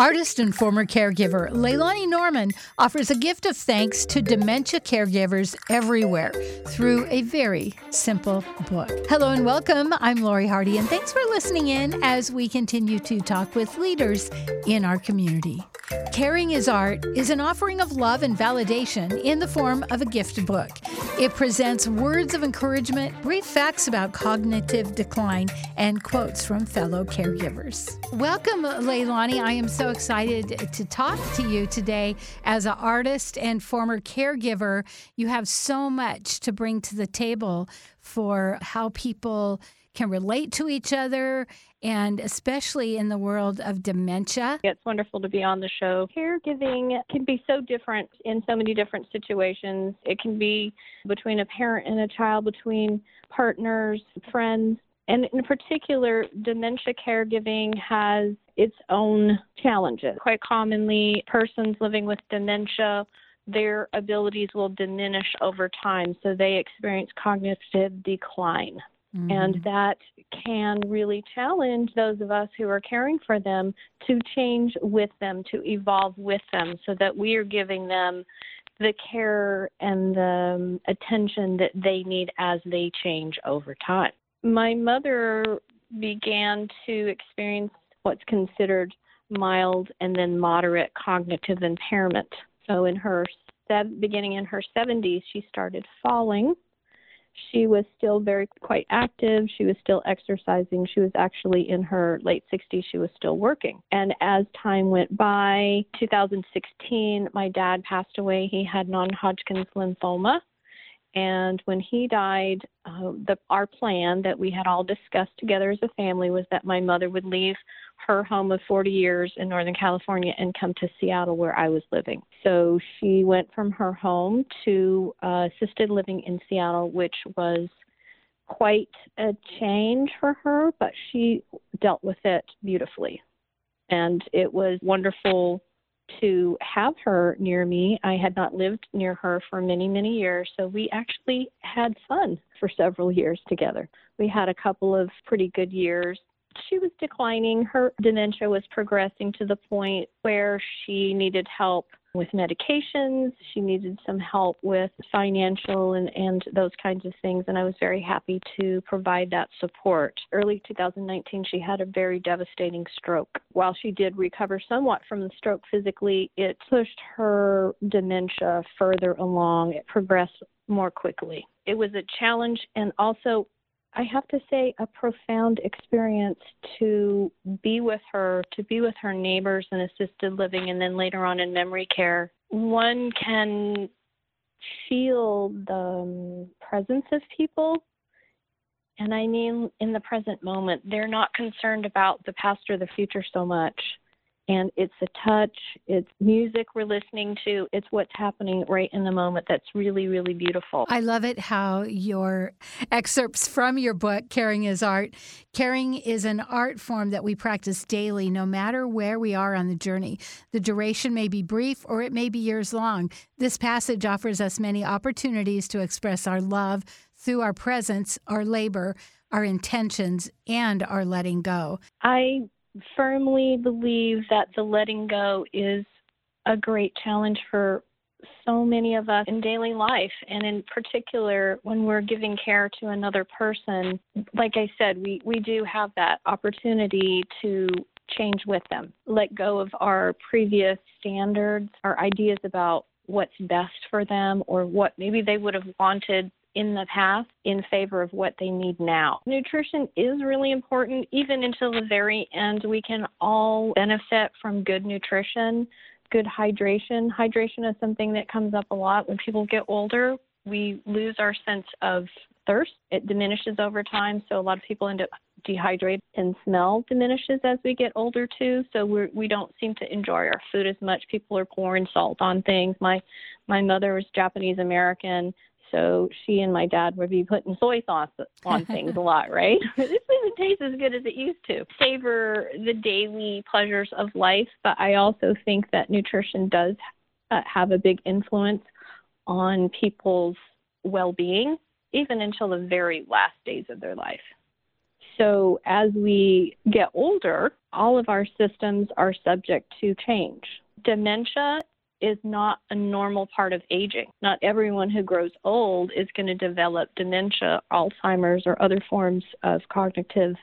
Artist and former caregiver Leilani Norman offers a gift of thanks to dementia caregivers everywhere through a very simple book. Hello and welcome. I'm Lori Hardy, and thanks for listening in as we continue to talk with leaders in our community. Caring is Art is an offering of love and validation in the form of a gift book. It presents words of encouragement, brief facts about cognitive decline, and quotes from fellow caregivers. Welcome, Leilani. I am so excited to talk to you today as an artist and former caregiver. You have so much to bring to the table for how people can relate to each other and especially in the world of dementia. It's wonderful to be on the show. Caregiving can be so different in so many different situations. It can be between a parent and a child, between partners, friends, and in particular, dementia caregiving has its own challenges. Quite commonly, persons living with dementia, their abilities will diminish over time, so they experience cognitive decline. Mm-hmm. And that can really challenge those of us who are caring for them to change with them, to evolve with them, so that we are giving them the care and the um, attention that they need as they change over time my mother began to experience what's considered mild and then moderate cognitive impairment. So in her beginning in her 70s, she started falling. She was still very quite active. She was still exercising. She was actually in her late 60s. She was still working. And as time went by, 2016, my dad passed away. He had non-Hodgkin's lymphoma and when he died, uh, the, our plan that we had all discussed together as a family was that my mother would leave her home of 40 years in Northern California and come to Seattle where I was living. So she went from her home to uh, assisted living in Seattle, which was quite a change for her, but she dealt with it beautifully. And it was wonderful to have her near me. I had not lived near her for many, many years, so we actually had fun for several years together. We had a couple of pretty good years. She was declining. Her dementia was progressing to the point where she needed help with medications. She needed some help with financial and, and those kinds of things, and I was very happy to provide that support. Early 2019, she had a very devastating stroke. While she did recover somewhat from the stroke physically, it pushed her dementia further along. It progressed more quickly. It was a challenge and also I have to say, a profound experience to be with her, to be with her neighbors in assisted living, and then later on in memory care. One can feel the um, presence of people. And I mean, in the present moment, they're not concerned about the past or the future so much and it's a touch, it's music we're listening to, it's what's happening right in the moment that's really, really beautiful. I love it how your excerpts from your book, Caring is Art. Caring is an art form that we practice daily, no matter where we are on the journey. The duration may be brief or it may be years long. This passage offers us many opportunities to express our love through our presence, our labor, our intentions, and our letting go. I firmly believe that the letting go is a great challenge for so many of us in daily life. And in particular when we're giving care to another person like i said we we do have that opportunity to change with them let go of our previous standards our ideas about what's best for them or what maybe they would have wanted in the past in favor of what they need now. Nutrition is really important, even until the very end. We can all benefit from good nutrition, good hydration. Hydration is something that comes up a lot when people get older. We lose our sense of thirst. It diminishes over time, so a lot of people end up dehydrated and smell diminishes as we get older too. So we're, we don't seem to enjoy our food as much. People are pouring salt on things. My my mother was Japanese American. So she and my dad would be putting soy sauce on things a lot, right? this doesn't taste as good as it used to. Savor the daily pleasures of life, but I also think that nutrition does uh, have a big influence on people's well being, even until the very last days of their life. So as we get older, all of our systems are subject to change. Dementia is not a normal part of aging. Not everyone who grows old is going to develop dementia, Alzheimer's, or other forms of cognitive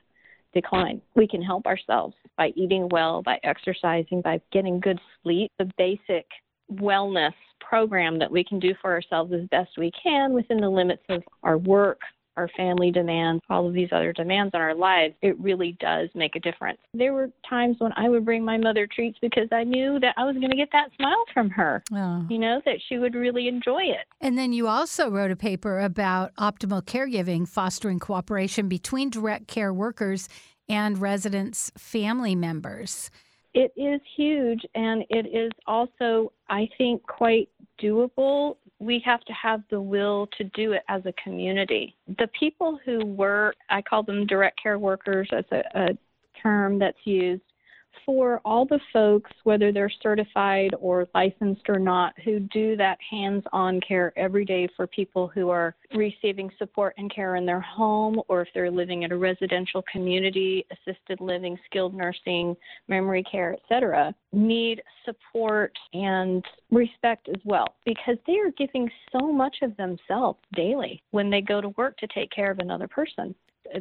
decline. We can help ourselves by eating well, by exercising, by getting good sleep. The basic wellness program that we can do for ourselves as best we can within the limits of our work, our family demands, all of these other demands on our lives, it really does make a difference. There were times when I would bring my mother treats because I knew that I was going to get that smile from her. Oh. You know, that she would really enjoy it. And then you also wrote a paper about optimal caregiving, fostering cooperation between direct care workers and residents' family members. It is huge, and it is also, I think, quite doable. We have to have the will to do it as a community. The people who were, I call them direct care workers, that's a, a term that's used for all the folks, whether they're certified or licensed or not, who do that hands on care every day for people who are receiving support and care in their home or if they're living in a residential community, assisted living, skilled nursing, memory care, etc., need support and respect as well because they are giving so much of themselves daily when they go to work to take care of another person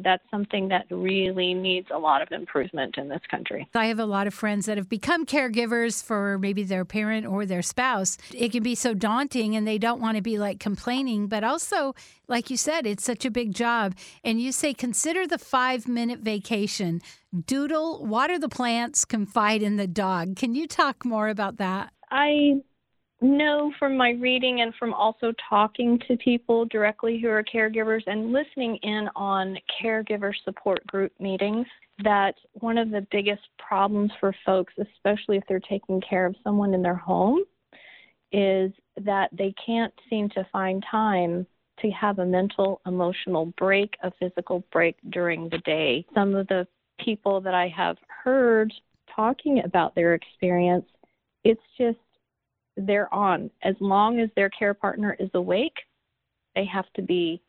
that's something that really needs a lot of improvement in this country. I have a lot of friends that have become caregivers for maybe their parent or their spouse. It can be so daunting and they don't want to be like complaining, but also, like you said, it's such a big job. And you say, consider the five minute vacation. Doodle, water the plants, confide in the dog. Can you talk more about that? I know from my reading and from also talking to people directly who are caregivers and listening in on caregiver support group meetings that one of the biggest problems for folks, especially if they're taking care of someone in their home, is that they can't seem to find time to have a mental, emotional break, a physical break during the day. Some of the people that I have heard talking about their experience, it's just they're on. As long as their care partner is awake, they have to be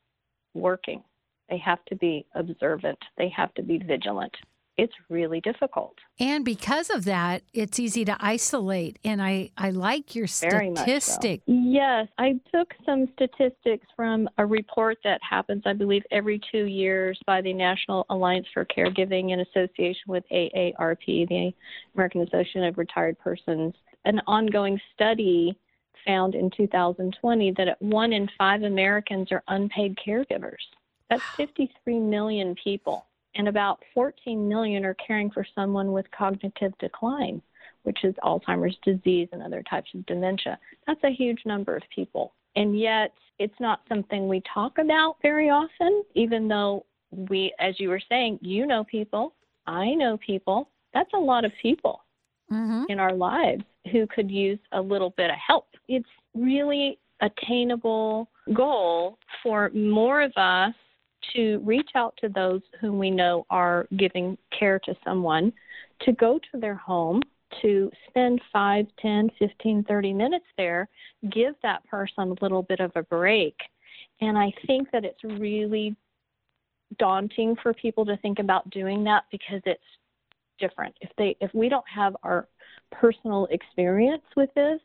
working. They have to be observant. They have to be vigilant. It's really difficult. And because of that, it's easy to isolate. And I, I like your statistic. So. Yes, I took some statistics from a report that happens, I believe, every two years by the National Alliance for Caregiving in association with AARP, the American Association of Retired Persons an ongoing study found in 2020 that one in five Americans are unpaid caregivers. That's 53 million people, and about 14 million are caring for someone with cognitive decline, which is Alzheimer's disease and other types of dementia. That's a huge number of people. And yet, it's not something we talk about very often, even though we, as you were saying, you know people, I know people. That's a lot of people mm-hmm. in our lives who could use a little bit of help. It's really attainable goal for more of us to reach out to those whom we know are giving care to someone, to go to their home, to spend 5, 10, 15, 30 minutes there, give that person a little bit of a break. And I think that it's really daunting for people to think about doing that because it's different. If they if we don't have our personal experience with this,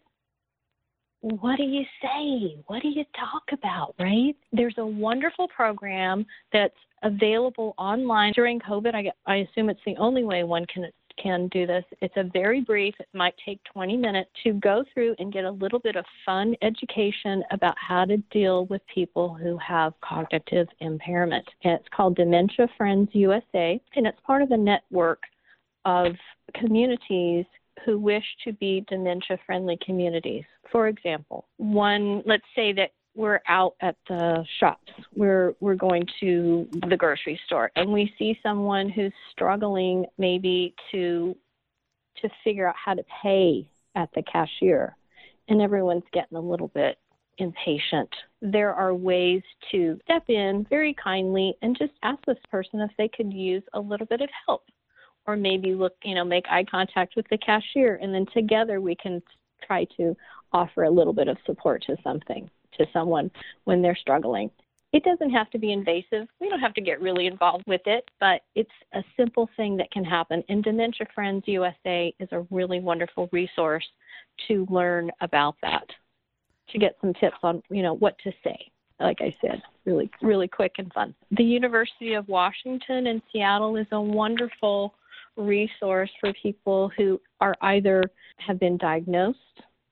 what do you say? What do you talk about, right? There's a wonderful program that's available online during COVID. I, I assume it's the only way one can can do this. It's a very brief, it might take 20 minutes to go through and get a little bit of fun education about how to deal with people who have cognitive impairment. And it's called Dementia Friends USA, and it's part of a network of communities who wish to be dementia friendly communities. For example, one, let's say that we're out at the shops. We're we're going to the grocery store and we see someone who's struggling maybe to to figure out how to pay at the cashier and everyone's getting a little bit impatient. There are ways to step in very kindly and just ask this person if they could use a little bit of help or maybe look, you know, make eye contact with the cashier, and then together we can try to offer a little bit of support to something, to someone when they're struggling. It doesn't have to be invasive. We don't have to get really involved with it, but it's a simple thing that can happen. And Dementia Friends USA is a really wonderful resource to learn about that, to get some tips on, you know, what to say. Like I said, really, really quick and fun. The University of Washington in Seattle is a wonderful resource for people who are either have been diagnosed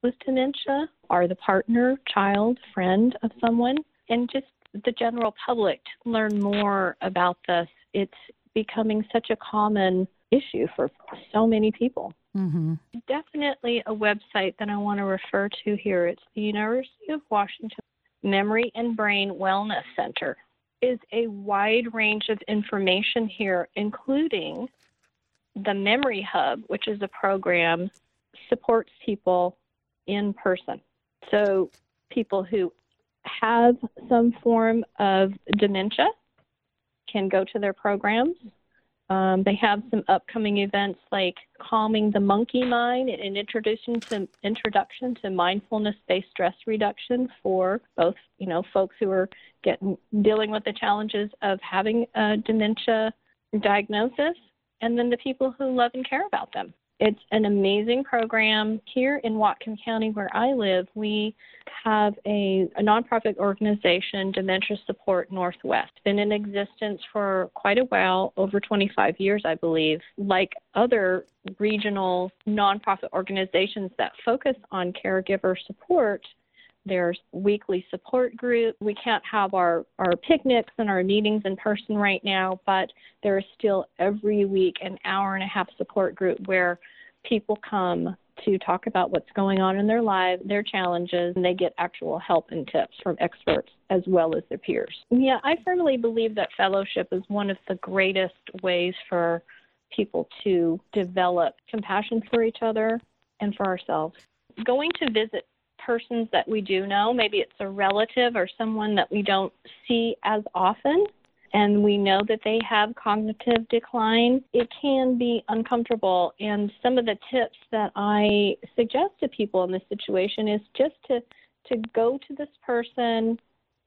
with dementia, are the partner, child, friend of someone, and just the general public to learn more about this. It's becoming such a common issue for so many people. Mm-hmm. Definitely a website that I want to refer to here. It's the University of Washington Memory and Brain Wellness Center. Is a wide range of information here, including the Memory Hub, which is a program supports people in person. So people who have some form of dementia can go to their programs um, they have some upcoming events like calming the monkey mind and introduction to introduction to mindfulness-based stress reduction for both you know folks who are getting dealing with the challenges of having a dementia diagnosis, and then the people who love and care about them. It's an amazing program. Here in Whatcom County, where I live, we have a, a nonprofit organization, Dementia Support Northwest. Been in existence for quite a while, over 25 years, I believe. Like other regional nonprofit organizations that focus on caregiver support, there's weekly support group. We can't have our, our picnics and our meetings in person right now, but there is still every week an hour and a half support group where people come to talk about what's going on in their lives, their challenges, and they get actual help and tips from experts as well as their peers. Yeah, I firmly believe that fellowship is one of the greatest ways for people to develop compassion for each other and for ourselves. Going to visit persons that we do know, maybe it's a relative or someone that we don't see as often, and we know that they have cognitive decline, it can be uncomfortable. And some of the tips that I suggest to people in this situation is just to to go to this person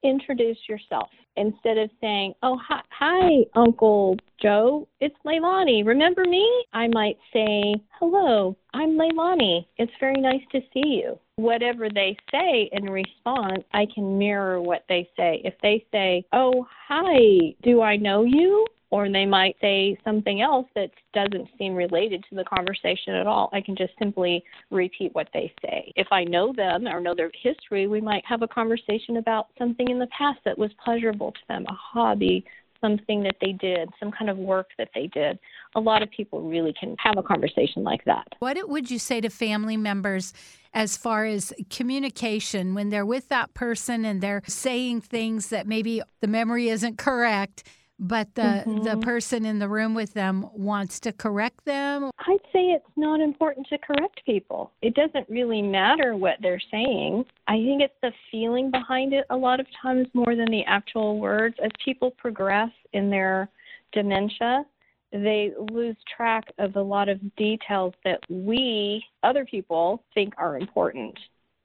introduce yourself instead of saying, "Oh, hi, hi, Uncle Joe. It's Leilani. Remember me?" I might say, "Hello, I'm Leilani. It's very nice to see you." Whatever they say in response, I can mirror what they say. If they say, "Oh, hi, do I know you?" Or they might say something else that doesn't seem related to the conversation at all. I can just simply repeat what they say. If I know them or know their history, we might have a conversation about something in the past that was pleasurable to them, a hobby, something that they did, some kind of work that they did. A lot of people really can have a conversation like that. What would you say to family members as far as communication when they're with that person and they're saying things that maybe the memory isn't correct? But the mm-hmm. the person in the room with them wants to correct them? I'd say it's not important to correct people. It doesn't really matter what they're saying. I think it's the feeling behind it a lot of times more than the actual words. As people progress in their dementia they lose track of a lot of details that we other people think are important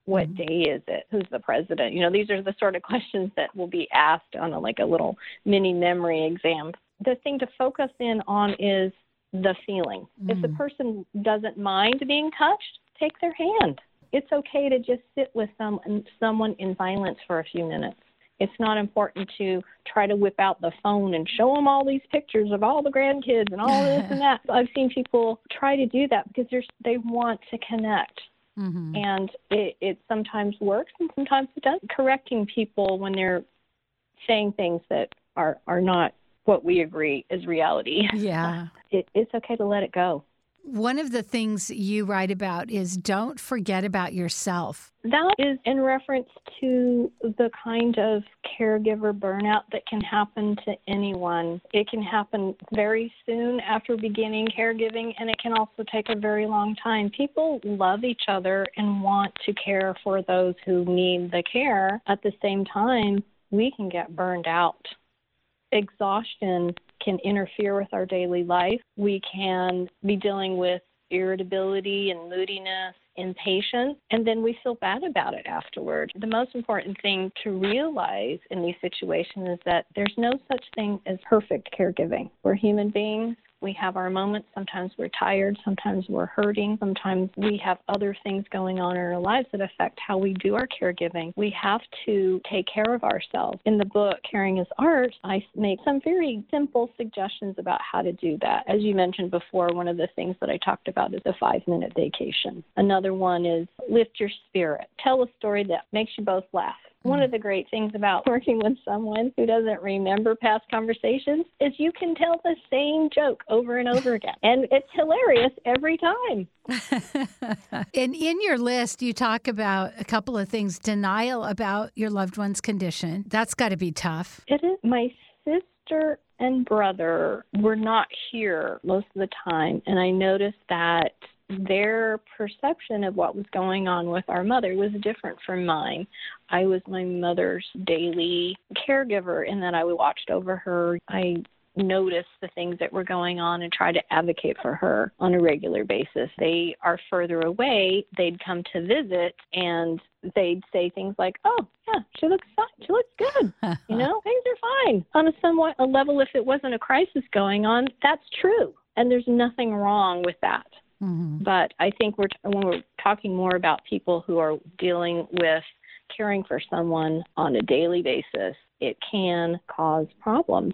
what mm-hmm. day is it who's the president you know these are the sort of questions that will be asked on a, like a little mini memory exam the thing to focus in on is the feeling mm. if the mm. person doesn't mind being touched take their hand it's okay to just sit with some someone in silence for a few minutes it's not important to try to whip out the phone and show them all these pictures of all the grandkids and all this and that. I've seen people try to do that because they want to connect. Mm-hmm. And it, it sometimes works and sometimes it doesn't. Correcting people when they're saying things that are, are not what we agree is reality. Yeah. It, it's okay to let it go. One of the things you write about is don't forget about yourself. That is in reference to the kind of caregiver burnout that can happen to anyone. It can happen very soon after beginning caregiving, and it can also take a very long time. People love each other and want to care for those who need the care. At the same time, we can get burned out. Exhaustion can interfere with our daily life. We can be dealing with irritability and moodiness, impatience, and then we feel bad about it afterward. The most important thing to realize in these situations is that there's no such thing as perfect caregiving. We're human beings. We have our moments. Sometimes we're tired. Sometimes we're hurting. Sometimes we have other things going on in our lives that affect how we do our caregiving. We have to take care of ourselves. In the book, Caring is Art, I make some very simple suggestions about how to do that. As you mentioned before, one of the things that I talked about is a five minute vacation. Another one is lift your spirit. Tell a story that makes you both laugh. One of mm. the great things about working with someone who doesn't remember past conversations is you can tell the same joke over and over again. And it's hilarious every time. and in your list, you talk about a couple of things denial about your loved one's condition. That's got to be tough. It is. My sister and brother were not here most of the time. And I noticed that their perception of what was going on with our mother was different from mine. I was my mother's daily caregiver in that I watched over her. I noticed the things that were going on and tried to advocate for her on a regular basis. They are further away. They'd come to visit and they'd say things like, "Oh, yeah, she looks fine. She looks good. you know, things are fine." On a somewhat a level, if it wasn't a crisis going on, that's true, and there's nothing wrong with that. Mm-hmm. But I think we're when we're talking more about people who are dealing with caring for someone on a daily basis, it can cause problems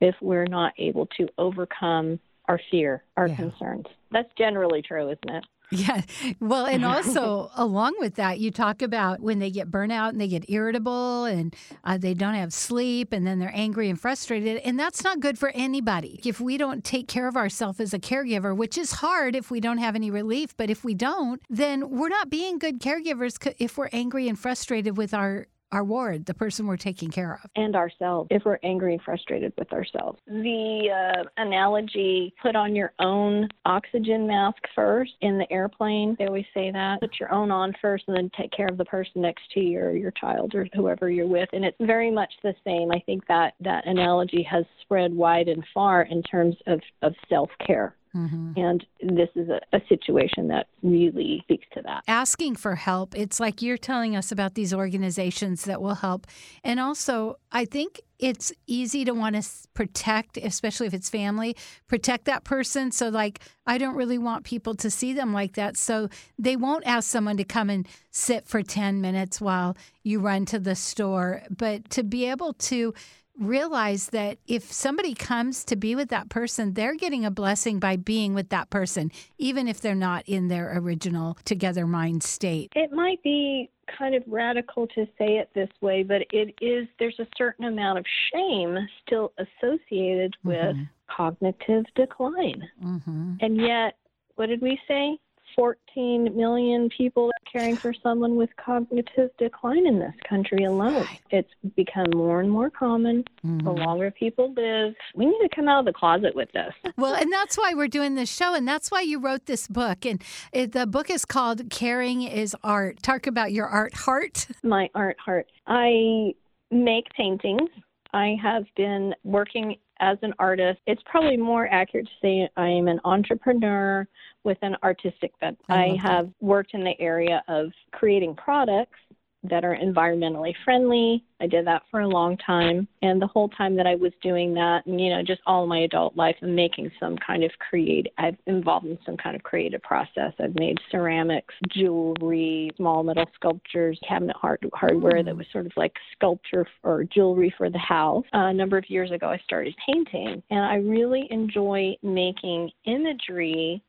if we're not able to overcome our fear, our yeah. concerns. That's generally true, isn't it? Yeah. Well, and also along with that, you talk about when they get burnout and they get irritable and uh, they don't have sleep and then they're angry and frustrated. And that's not good for anybody. If we don't take care of ourselves as a caregiver, which is hard if we don't have any relief, but if we don't, then we're not being good caregivers if we're angry and frustrated with our our ward, the person we're taking care of. And ourselves, if we're angry and frustrated with ourselves. The uh, analogy put on your own oxygen mask first in the airplane. They always say that. Put your own on first and then take care of the person next to you or your child or whoever you're with. And it's very much the same. I think that that analogy has spread wide and far in terms of, of self care. Mm-hmm. And this is a, a, situation that really speaks to that. Asking for help, it's like you're telling us about these organizations that will help. And also, I think it's easy to want to protect, especially if it's family, protect that person. So, like, I don't really want people to see them like that. So, they won't ask someone to come and sit for 10 minutes while you run to the store. But to be able to realize that if somebody comes to be with that person, they're getting a blessing by being with that person, even if they're not in their original together mind state. It might be kind of radical to say it this way, but it is, there's a certain amount of shame still associated with mm-hmm. cognitive decline. Mm-hmm. And yet, what did we say? 14 million people caring for someone with cognitive decline in this country alone. It's become more and more common. Mm-hmm. The longer people live, we need to come out of the closet with this. well, and that's why we're doing this show, and that's why you wrote this book. And it, the book is called Caring is Art. Talk about your art heart. My art heart. I make paintings. I have been working as an artist. It's probably more accurate to say I am an entrepreneur with an artistic bent. I, I have that. worked in the area of creating products that are environmentally friendly. I did that for a long time. And the whole time that I was doing that, and, you know, just all my adult life, I'm making some kind of create, I've involved in some kind of creative process. I've made ceramics, jewelry, small metal sculptures, cabinet hard, hardware that was sort of like sculpture or jewelry for the house. Uh, a number of years ago, I started painting. And I really enjoy making imagery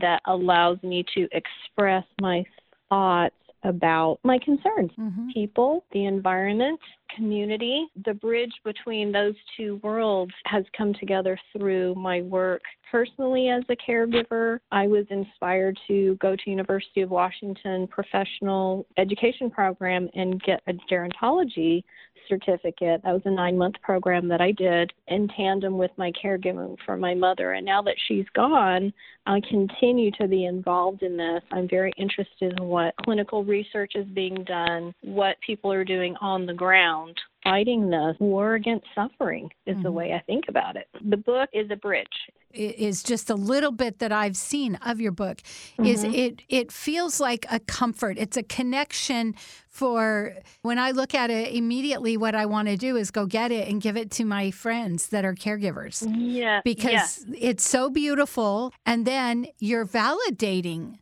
that allows me to express my thoughts about my concerns mm-hmm. people, the environment, community. The bridge between those two worlds has come together through my work personally as a caregiver. I was inspired to go to University of Washington professional education program and get a gerontology certificate. That was a nine month program that I did in tandem with my caregiving for my mother. And now that she's gone, I continue to be involved in this. I'm very interested in what clinical research is being done, what people are doing on the ground fighting the war against suffering is mm-hmm. the way I think about it. The book is a bridge. It is just a little bit that I've seen of your book. Mm-hmm. Is it it feels like a comfort. It's a connection for when I look at it immediately what I want to do is go get it and give it to my friends that are caregivers. Yeah. Because yeah. it's so beautiful and then you're validating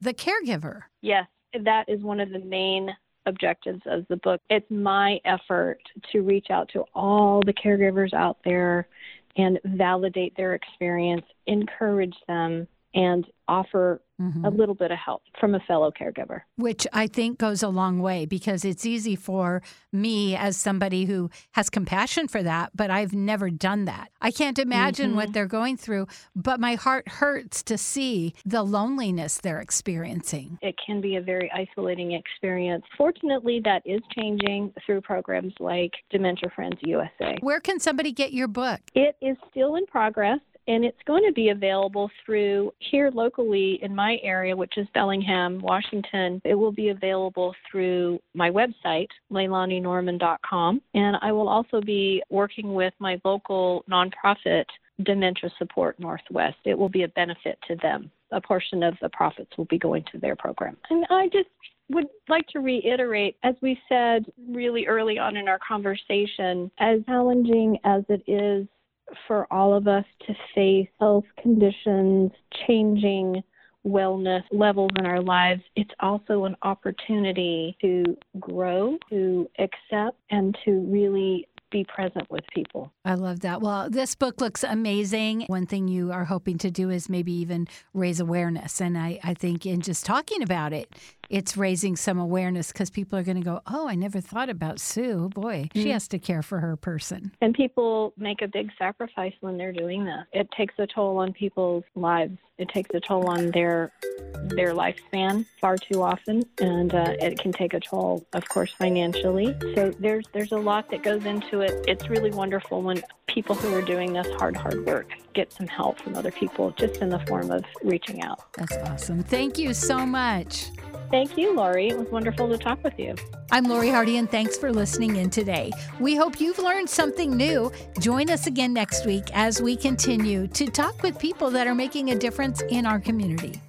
the caregiver. Yes, that is one of the main objectives of the book. It's my effort to reach out to all the caregivers out there and validate their experience, encourage them, and offer mm-hmm. a little bit of help from a fellow caregiver. Which I think goes a long way because it's easy for me as somebody who has compassion for that, but I've never done that. I can't imagine mm-hmm. what they're going through, but my heart hurts to see the loneliness they're experiencing. It can be a very isolating experience. Fortunately, that is changing through programs like Dementia Friends USA. Where can somebody get your book? It is still in progress and it's going to be available through here locally in my area, which is Bellingham, Washington. It will be available through my website, LeilaniNorman.com, and I will also be working with my local nonprofit, Dementia Support Northwest. It will be a benefit to them. A portion of the profits will be going to their program. And I just would like to reiterate, as we said really early on in our conversation, as challenging as it is for all of us to face health conditions, changing wellness levels in our lives, it's also an opportunity to grow, to accept, and to really be present with people. I love that. Well, this book looks amazing. One thing you are hoping to do is maybe even raise awareness. And I, I think in just talking about it, it's raising some awareness because people are going to go, Oh, I never thought about Sue. Boy, mm-hmm. she has to care for her person. And people make a big sacrifice when they're doing that. It takes a toll on people's lives. It takes a toll on their their lifespan far too often, and uh, it can take a toll, of course, financially. So there's there's a lot that goes into it. It's really wonderful when people who are doing this hard, hard work get some help from other people, just in the form of reaching out. That's awesome. Thank you so much. Thank you, Lori. It was wonderful to talk with you. I'm Lori Hardy, and thanks for listening in today. We hope you've learned something new. Join us again next week as we continue to talk with people that are making a difference in our community.